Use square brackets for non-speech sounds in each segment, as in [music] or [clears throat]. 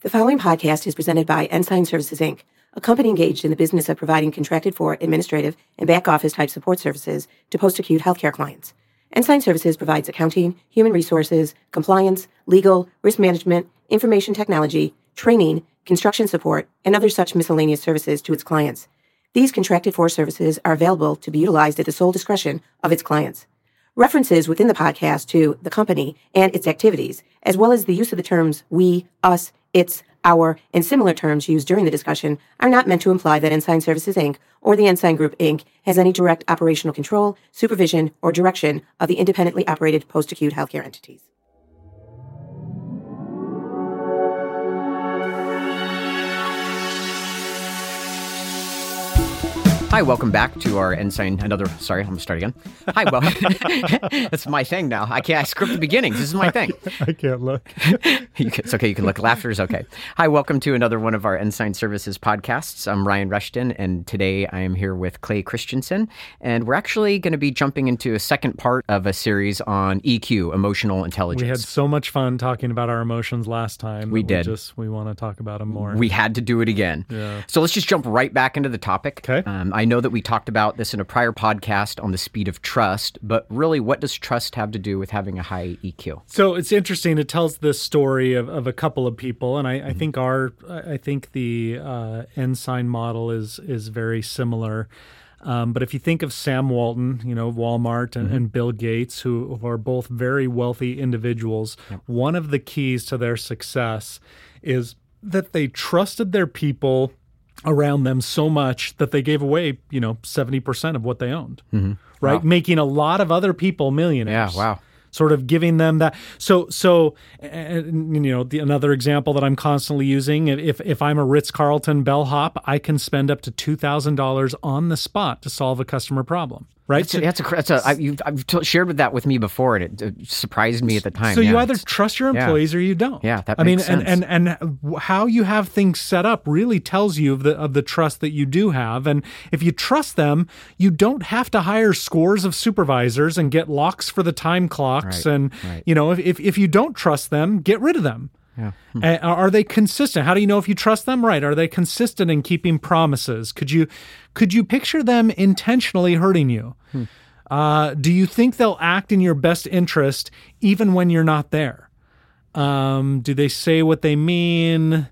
The following podcast is presented by Ensign Services Inc., a company engaged in the business of providing contracted for administrative and back office type support services to post acute healthcare clients. Ensign Services provides accounting, human resources, compliance, legal, risk management, information technology, training, construction support, and other such miscellaneous services to its clients. These contracted for services are available to be utilized at the sole discretion of its clients. References within the podcast to the company and its activities, as well as the use of the terms we, us, its, our, and similar terms used during the discussion, are not meant to imply that Ensign Services Inc. or the Ensign Group Inc. has any direct operational control, supervision, or direction of the independently operated post acute healthcare entities. Hi, welcome back to our Ensign. Another, sorry, I'm gonna start again. Hi, well, [laughs] that's my thing now. I can't. I script the beginnings. This is my thing. [laughs] I can't look. [laughs] Can, it's okay. You can look. Laughter is okay. Hi, welcome to another one of our Ensign Services podcasts. I'm Ryan Rushton, and today I am here with Clay Christensen, and we're actually going to be jumping into a second part of a series on EQ, emotional intelligence. We had so much fun talking about our emotions last time. We did. just we want to talk about them more. We had to do it again. Yeah. So let's just jump right back into the topic. Okay. Um, I know that we talked about this in a prior podcast on the speed of trust, but really, what does trust have to do with having a high EQ? So it's interesting. It tells the story of, of a couple of people, and I, I Mm-hmm. think our I think the uh, ensign model is is very similar. Um, but if you think of Sam Walton, you know Walmart Mm-hmm. and, and Bill Gates, who, who are both very wealthy individuals, one of the keys to their success is that they trusted their people around them so much that they gave away, you know, seventy percent of what they owned, right? Making a lot of other people millionaires Mm-hmm. Yeah, wow. sort of giving them that so so and, you know the, another example that i'm constantly using if if i'm a ritz-carlton bellhop i can spend up to $2000 on the spot to solve a customer problem right That's a, that's a, that's a I, you've, I've t- shared with that with me before, and it, uh surprised me at the time. so you either trust your employees or you don't. Yeah, that I mean, makes and, and and how you have things set up really tells you of the of the trust that you do have. And if you trust them, you don't have to hire scores of supervisors and get locks for the time clocks. Right, and right. you know, if, if if you don't trust them, get rid of them. Yeah. Uh, are they consistent? How do you know if you trust them? Right? Are they consistent in keeping promises? Could you could you picture them intentionally hurting you? Uh, do you think they'll act in your best interest even when you're not there? Um, do they say what they mean?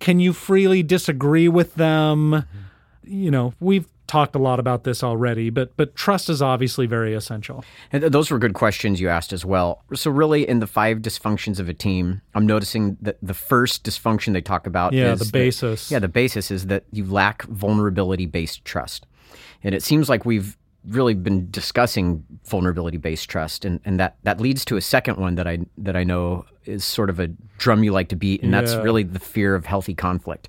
Can you freely disagree with them? You know, we've talked a lot about this already, but but trust is obviously very essential. And those were good questions you asked as well. So, really, in the five dysfunctions of a team, I'm noticing that the first dysfunction they talk about Yeah, is the that- basis. yeah, the basis is that you lack vulnerability based trust. And it seems like we've really been discussing vulnerability based trust and, and that, that leads to a second one that I that I know is sort of a drum you like to beat and that's really the fear of healthy conflict.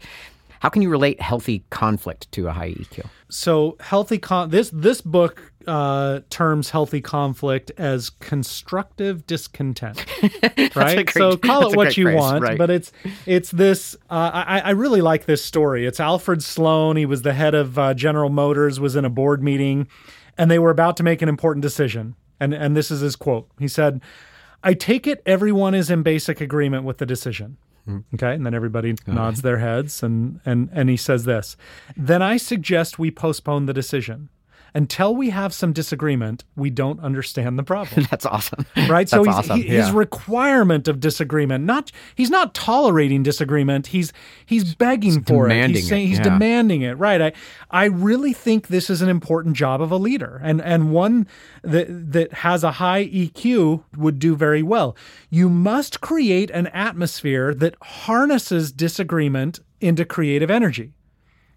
How can you relate healthy conflict to a high EQ? So healthy con this this book uh, terms healthy conflict as constructive discontent, [laughs] right? so [laughs] call it what you phrase, want, right. but it's it's this. Uh, I, I really like this story. It's Alfred Sloan. He was the head of uh, General Motors. Was in a board meeting, and they were about to make an important decision. And and this is his quote. He said, "I take it everyone is in basic agreement with the decision." Mm-hmm. Okay, and then everybody nods their heads, and and and he says this. Then I suggest we postpone the decision until we have some disagreement. We don't understand the problem, [laughs] That's awesome. right? so he's, awesome. he- his requirement of disagreement, not he's not tolerating disagreement. He's he's begging for it. He's saying it, he's yeah. demanding it, right? I I really think this is an important job of a leader, and and one that that has a high EQ would do very well. You must create an atmosphere that harnesses disagreement into creative energy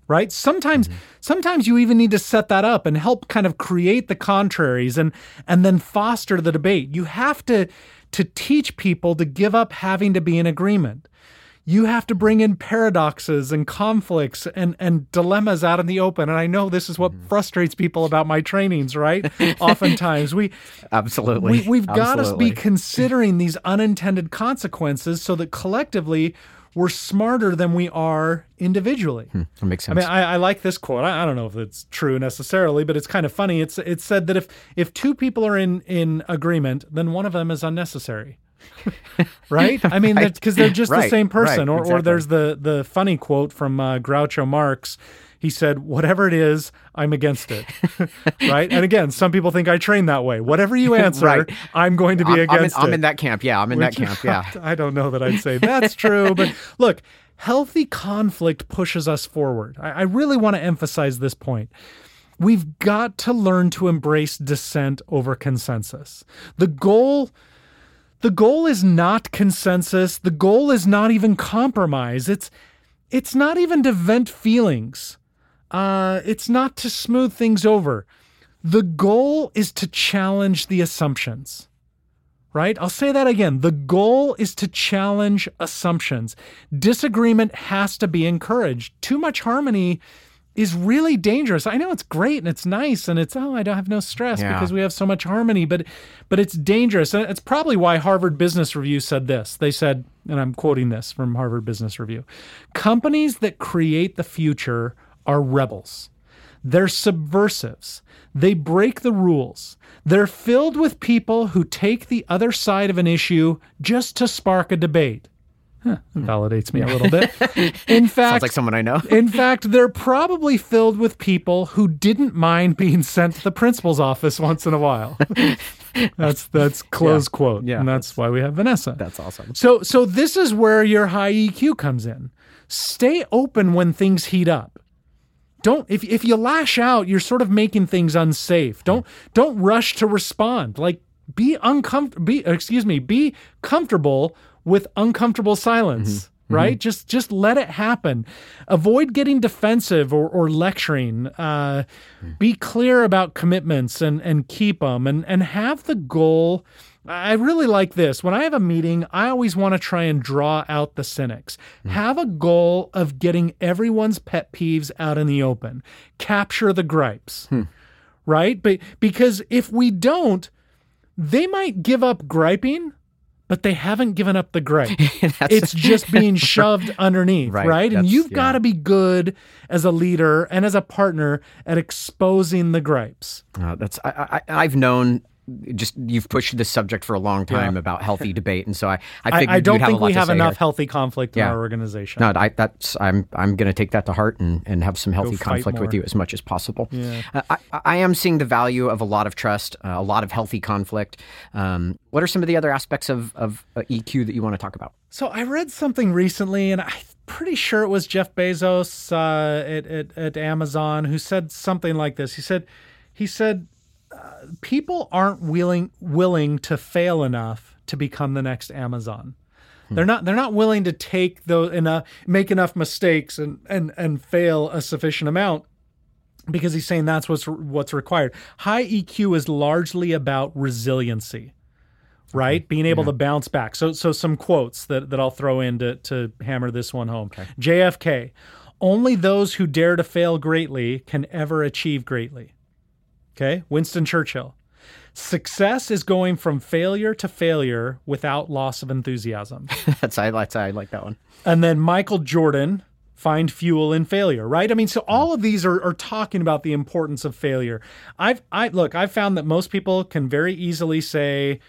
right? Sometimes mm-hmm. sometimes you even need to set that up and help kind of create the contraries and and then foster the debate. You have to to teach people to give up having to be in agreement. You have to bring in paradoxes and conflicts and and dilemmas out in the open. And i know this is what mm-hmm. frustrates people about my trainings right? [laughs] Oftentimes we Absolutely. we, we've got to be considering these unintended consequences so that collectively we're smarter than we are individually. Hmm, that makes sense. I mean, I, I like this quote. I, I don't know if it's true necessarily, but it's kind of funny. It's it said that if if two people are in in agreement, then one of them is unnecessary. Right? I mean, Right. because they're just the same person. right, or, or there's the the funny quote from uh, Groucho Marx. He said, "Whatever it is, I'm against it." [laughs] right? And again, some people think I train that way. Whatever you answer, Right. I'm going to be I'm, I'm in, against I'm in that camp. Yeah, I'm in that camp. Yeah. [laughs] I don't know that I'd say that's true, but [laughs] look, healthy conflict pushes us forward. I, I really want to emphasize this point. We've got to learn to embrace dissent over consensus. The goal the goal is not consensus. The goal is not even compromise. It's it's not even to vent feelings. Uh, it's not to smooth things over. The goal is to challenge the assumptions right? I'll say that again. The goal is to challenge assumptions. Disagreement has to be encouraged. Too much harmony is really dangerous. I know it's great and it's nice and it's oh I don't have no stress Yeah. because we have so much harmony, but but it's dangerous. And it's probably why Harvard Business Review said this. They said, and I'm quoting this from Harvard Business Review. Companies that create the future are rebels. They're subversives. They break the rules. They're filled with people who take the other side of an issue just to spark a debate. Huh, hmm. validates me a little bit. [laughs] In fact, Sounds like someone I know. [laughs] in fact, they're probably filled with people who didn't mind being sent to the principal's office once in a while. [laughs] that's that's close quote. Yeah, and that's why we have Vanessa. That's awesome. So so this is where your high EQ comes in. Stay open when things heat up. Don't if if you lash out, you're sort of making things unsafe. Hmm. Don't don't rush to respond. Like be uncomfortable be excuse me, be comfortable with uncomfortable silence. Mm-hmm. Mm-hmm. Right? Just just let it happen. Avoid getting defensive or, or lecturing. Uh, mm. Be clear about commitments and, and keep them and, and have the goal I really like this. When I have a meeting, I always want to try and draw out the cynics. Mm. Have a goal of getting everyone's pet peeves out in the open. Capture the gripes. Hmm. Right? But because if we don't, they might give up griping, but they haven't given up the gripe. [laughs] it's just [laughs] being shoved underneath, Right. right? And you've yeah. got to be good as a leader and as a partner at exposing the gripes. Uh, that's I, I, I've known. Just you've pushed this subject for a long time about healthy [laughs] debate, and so I I, I, figured I don't you'd have think a lot we have enough here. healthy conflict in our organization. No, I, that's I'm I'm going to take that to heart and, and have some healthy conflict with you as much as possible. Yeah. Uh, I, I am seeing the value of a lot of trust, uh, a lot of healthy conflict. Um, what are some of the other aspects of of uh, EQ that you want to talk about? So I read something recently, and I'm pretty sure it was Jeff Bezos uh, at, at at Amazon who said something like this. He said, he said, uh, people aren't willing willing to fail enough to become the next Amazon. They're not. They're not willing to take those enough, make enough mistakes, and and and fail a sufficient amount because he's saying that's what's what's required. High EQ is largely about resiliency, right? Being able to bounce back. So so some quotes that that I'll throw in to to hammer this one home. JFK, only those who dare to fail greatly can ever achieve greatly. Okay? Winston Churchill. Success is going from failure to failure without loss of enthusiasm. [laughs] that's I that's I like that one. And then Michael Jordan, find fuel in failure, right? I mean, so all of these are, are talking about the importance of failure. I've I look, I've found that most people can very easily say,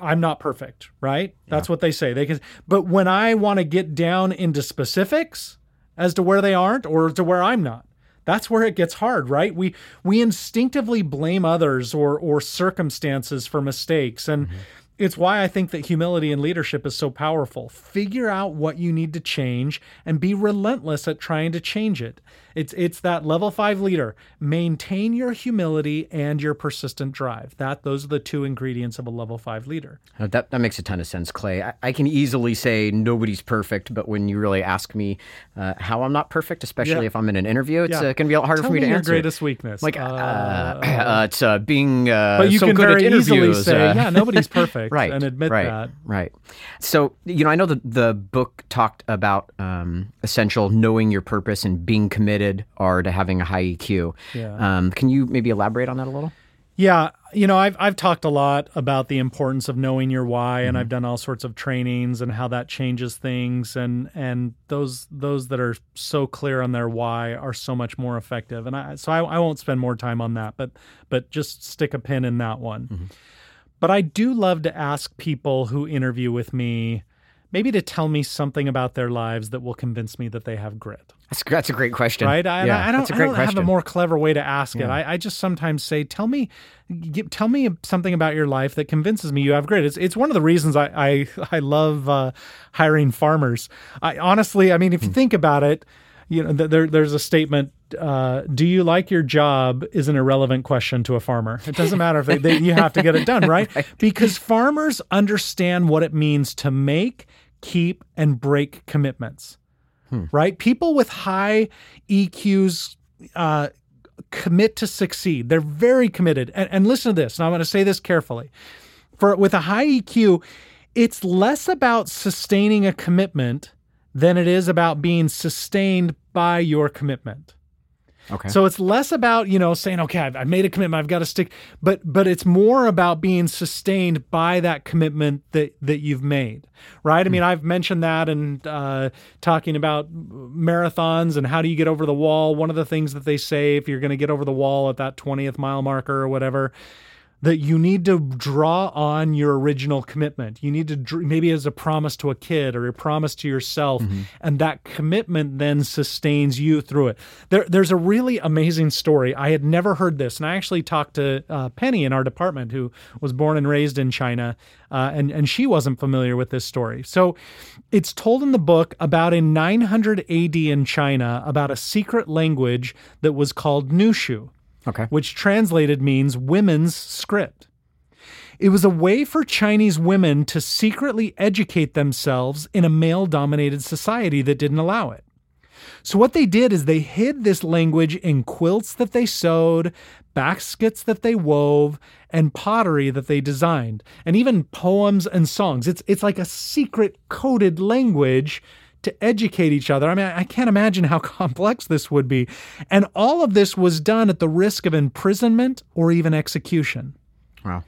I'm not perfect, right? That's what they say. They can but when I want to get down into specifics as to where they aren't or to where I'm not, that's where it gets hard, right? We we instinctively blame others or or circumstances for mistakes and mm-hmm. it's why I think that humility and leadership is so powerful. Figure out what you need to change and be relentless at trying to change it. It's it's that level 5 leader. Maintain your humility and your persistent drive. That those are the two ingredients of a level 5 leader. Uh, That that makes a ton of sense, Clay. I, I can easily say nobody's perfect, but when you really ask me uh, how I'm not perfect, especially Yeah. if I'm in an interview, it's Yeah. uh, going to be a lot harder Tell for me, me to your answer. greatest weakness. Like, uh, Uh, [clears throat] uh, it's uh, being uh, but you so can very easily say, yeah, nobody's perfect [laughs] right and admit right, that. right so you know i know that the book talked about um, essential knowing your purpose and being committed are to having a high eq Yeah. um, can you maybe elaborate on that a little Yeah, you know, I've I've talked a lot about the importance of knowing your why, Mm-hmm. and I've done all sorts of trainings and how that changes things, and and those those that are so clear on their why are so much more effective. And I so I, I won't spend more time on that, but but just stick a pin in that one. Mm-hmm. But I do love to ask people who interview with me maybe to tell me something about their lives that will convince me that they have grit. That's, that's a great question. Right? I, yeah, I don't, that's a I don't have a more clever way to ask it. I, I just sometimes say, tell me, give, tell me something about your life that convinces me you have grit. It's, it's one of the reasons I, I, I love uh, hiring farmers. I honestly, I mean, if you Hmm. think about it, you know, there, there's a statement. Uh, do you like your job? Is an irrelevant question to a farmer. It doesn't matter if they, they, you have to get it done, [laughs] right? Because farmers understand what it means to make, keep, and break commitments right? People with high EQs uh, commit to succeed. They're very committed. And, and listen to this. And I'm going to say this carefully. For with a high EQ, it's less about sustaining a commitment than it is about being sustained by your commitment. Okay. So it's less about, you know, saying, okay, I've, I've made a commitment, I've got to stick, but but it's more about being sustained by that commitment that that you've made, right? I mean, I've mentioned that and uh, talking about marathons and how do you get over the wall. One of the things that they say if you're going to get over the wall at that 20th mile marker or whatever, that you need to draw on your original commitment. You need to dr- maybe as a promise to a kid or a promise to yourself, and that commitment then sustains you through it. There, there's a really amazing story. I had never heard this, and I actually talked to uh, Penny in our department, who was born and raised in China, uh, and and she wasn't familiar with this story. So, it's told in the book about in 900 AD in China about a secret language that was called Nushu okay. which translated means women's script. It was a way for Chinese women to secretly educate themselves in a male dominated society that didn't allow it. So, what they did is they hid this language in quilts that they sewed, baskets that they wove, and pottery that they designed, and even poems and songs. It's, it's like a secret coded language to educate each other. I mean, I can't imagine how [laughs] complex this would be. And all of this was done at the risk of imprisonment or even execution. Wow.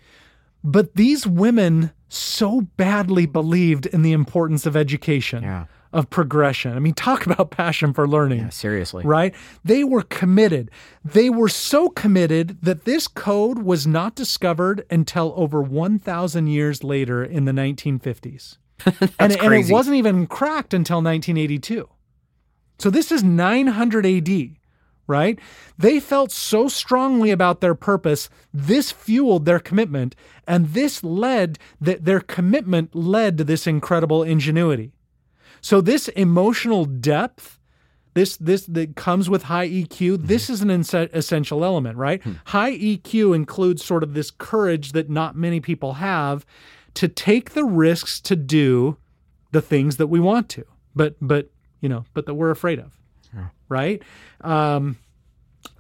But these women so badly believed in the importance of education, Yeah. of progression. I mean, talk about passion for learning. Yeah, seriously. Right? They were committed. They were so committed that this code was not discovered until over 1,000 years later in the 1950s. [laughs] and, it- and it wasn't even cracked until 1982. So this is 900 AD, right? They felt so strongly about their purpose, this fueled their commitment, and this led that their commitment led to this incredible ingenuity. So this emotional depth, this this that comes with high EQ, mm-hmm. this is an inse- essential element, right? Hmm. High EQ includes sort of this courage that not many people have to take the risks to do the things that we want to, but but you know, but that we're afraid of, right? Um,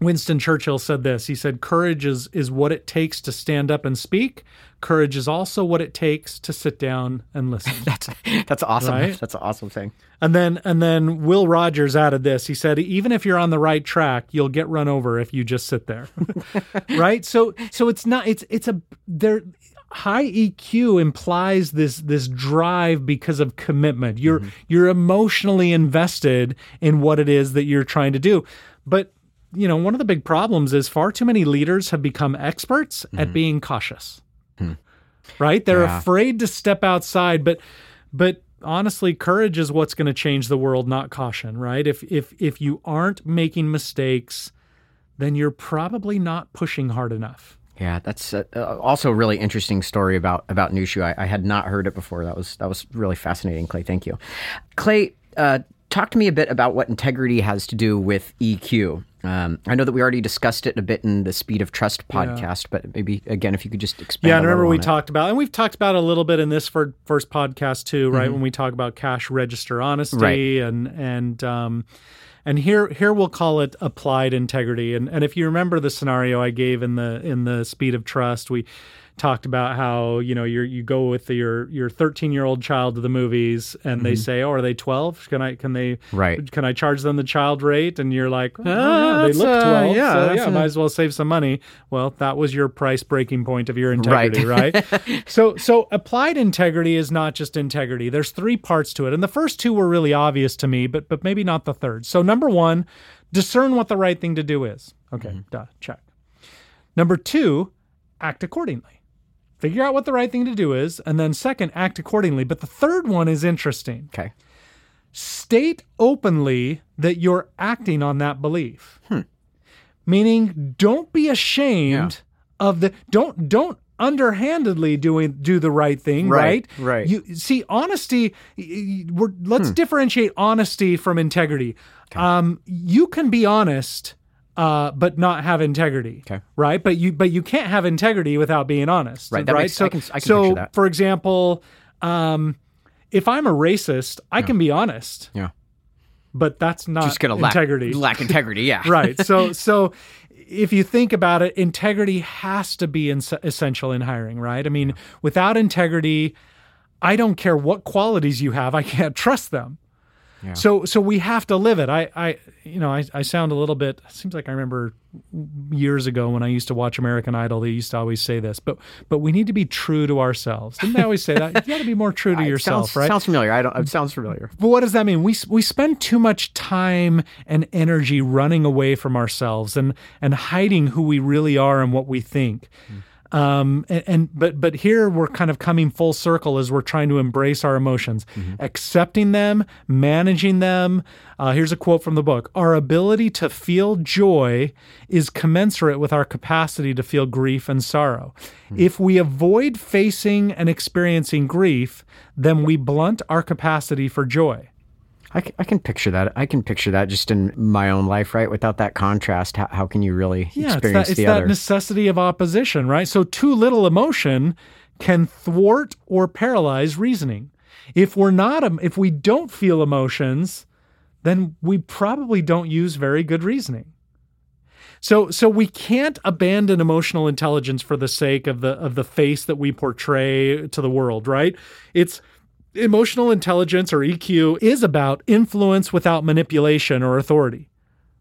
Winston Churchill said this. He said, "Courage is is what it takes to stand up and speak. Courage is also what it takes to sit down and listen." [laughs] That's that's awesome. Right? That's an awesome thing. And then and then Will Rogers added this. He said, even if you're on the right track, you'll get run over if you just sit there. [laughs] right? So so it's not it's it's a there high EQ implies this this drive because of commitment. You're mm-hmm. you're emotionally invested in what it is that you're trying to do. But you know, one of the big problems is far too many leaders have become experts at mm-hmm. being cautious. Hmm. Right? They're Yeah. afraid to step outside, but but honestly, courage is what's going to change the world, not caution, right? If if if you aren't making mistakes, then you're probably not pushing hard enough. Yeah, that's uh, also a really interesting story about about Nushu. I, I had not heard it before. That was that was really fascinating, Clay. Thank you, Clay. Uh, talk to me a bit about what integrity has to do with EQ. Um, I know that we already discussed it a bit in the Speed of Trust podcast, but maybe again, if you could just expand. Yeah, I remember we on it. talked about, and we've talked about a little bit in this for, first podcast too, right? Mm-hmm. When we talk about cash register honesty Right. and and um, and here here we'll call it applied integrity. And and if you remember the scenario I gave in the in the speed of trust, we talked about how you know you you go with your your 13 year old child to the movies and they say oh are they 12 can i can they Mm-hmm. Right. can i charge them the child rate? And you're like oh, Ah, yeah, they look uh, 12 yeah, so yeah a- might as well save some money. Well that was your price breaking point of your integrity [laughs] right, so so applied integrity is not just integrity. There's three parts to it and the first two were really obvious to me but but maybe not the third. So number one discern what the right thing to do is. Okay duh check. Number two act accordingly figure out what the right thing to do is, and then second, act accordingly. But the third one is interesting. Okay. State openly that you're acting on that belief. Meaning, don't be ashamed of the don't don't underhandedly doing do the right thing, Right, right? right. You see, honesty. We're, let's differentiate honesty from integrity. Um, you can be honest, uh, but not have integrity, Okay. right? But you but you can't have integrity without being honest, Right, right? makes- so, I can- I can so for example, um, if I'm a racist, I can be honest, Yeah. but that's not Just gonna lack integrity, lack integrity. Yeah. [laughs] right so [laughs] so if you think about it integrity has to be in, essential in hiring right i mean without integrity i don't care what qualities you have i can't trust them so so we have to live it i i you know i, I sound a little bit seems like i remember years ago when i used to watch american idol they used to always say this but but we need to be true to ourselves didn't they always say that you got to be more true [laughs] to yourself sounds, right Sounds familiar. I don't. It sounds familiar. but what does that mean? We we spend too much time and energy running away from ourselves and and hiding who we really are and what we think. Hmm. Um, and, and but but here we're kind of coming full circle as we're trying to embrace our emotions, accepting them, managing them. Uh, here's a quote from the book: Our ability to feel joy is commensurate with our capacity to feel grief and sorrow. If we avoid facing and experiencing grief, then we blunt our capacity for joy. I can, picture that. I can picture that just in my own life, right? Without that contrast, how, how can you really Yeah, it's experience that, it's the that necessity of opposition, right? So, too little emotion can thwart or paralyze reasoning. If we're not, if we don't feel emotions, then we probably don't use very good reasoning. So, so we can't abandon emotional intelligence for the sake of the of the face that we portray to the world, right? It's emotional intelligence or EQ is about influence without manipulation or authority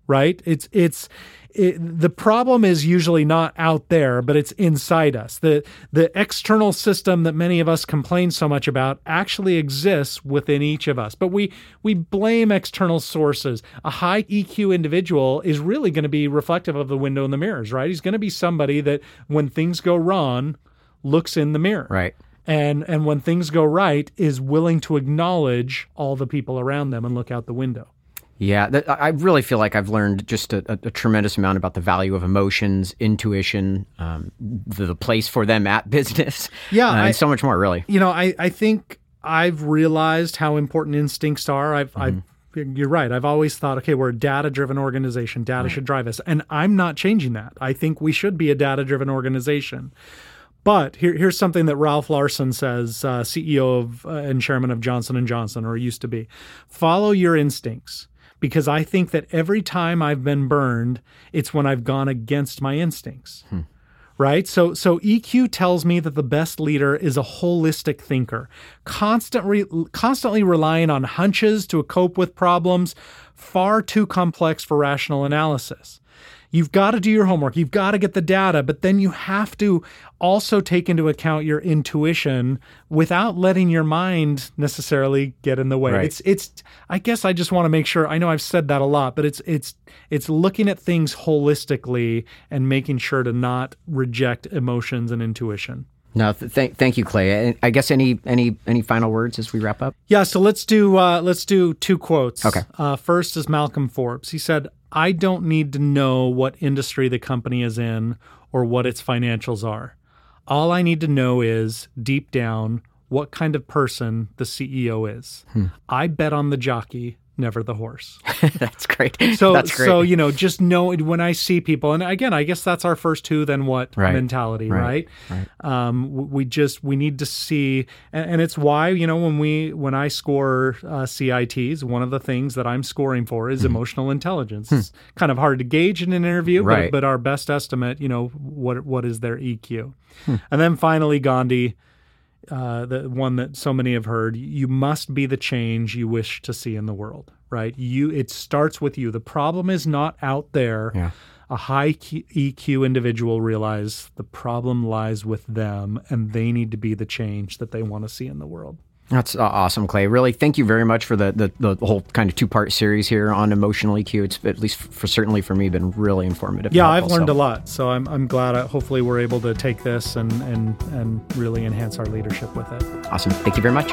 right? It's it's it, the problem is usually not out there, but it's inside us. the The external system that many of us complain so much about actually exists within each of us, but we we blame external sources. A high EQ individual is really going to be reflective of the window in the mirrors, right? He's going to be somebody that when things go wrong, looks in the mirror, right. And and when things go right, is willing to acknowledge all the people around them and look out the window. Yeah, that, I really feel like I've learned just a, a, a tremendous amount about the value of emotions, intuition, um, the, the place for them at [laughs] business. Yeah, uh, I- and so much more. Really. you know, I, I think I've realized how important instincts are. I've, I've you're right. I've always thought, okay, we're a data driven organization. Data should drive us. And I'm not changing that. I think we should be a data driven organization. But here, here's something that Ralph Larsen says, uh, CEO of uh, and chairman of Johnson and Johnson, or used to be. Follow your instincts, because I think that every time I've been burned, it's when I've gone against my instincts. Right? So so eq tells me that the best leader is a holistic thinker constantly constantly relying on hunches to cope with problems far too complex for rational analysis you've got to do your homework you've got to get the data but then you have to also take into account your intuition without letting your mind necessarily get in the way Right. it's it's i guess i just want to make sure i know i've said that a lot but it's it's it's looking at things holistically and making sure to not reject emotions and intuition No, th- thank thank you, Clay. And I guess any any any final words as we wrap up? yeah so let's do uh, let's do two quotes Okay. uh, first is malcolm forbes he said i don't need to know what industry the company is in or what its financials are. All i need to know is deep down what kind of person the ceo is. Hmm. I bet on the jockey never the horse [laughs] That's great. So, That's great. so you know, just know when I see people, and again, I guess that's our first who then what Right. mentality, Right. right? Um, we just we need to see, and, and it's why you know when we when I score uh, CITs, one of the things that I'm scoring for is emotional intelligence. It's kind of hard to gauge in an interview, Hmm. Right. but, but our best estimate, you know, what what is their EQ, and then finally Gandhi. Uh, the one that so many have heard you must be the change you wish to see in the world right? You it starts with you. The problem is not out there. Yeah. a high eq individual realize the problem lies with them and they need to be the change that they want to see in the world That's awesome, Clay. Really, thank you very much for the, the, the whole kind of two part series here on emotional EQ. It's at least for certainly for me been really informative. Yeah, I've learned so. a lot, so I'm, I'm glad. I, uh, hopefully, we're able to take this and and and really enhance our leadership with it. Awesome. Thank you very much.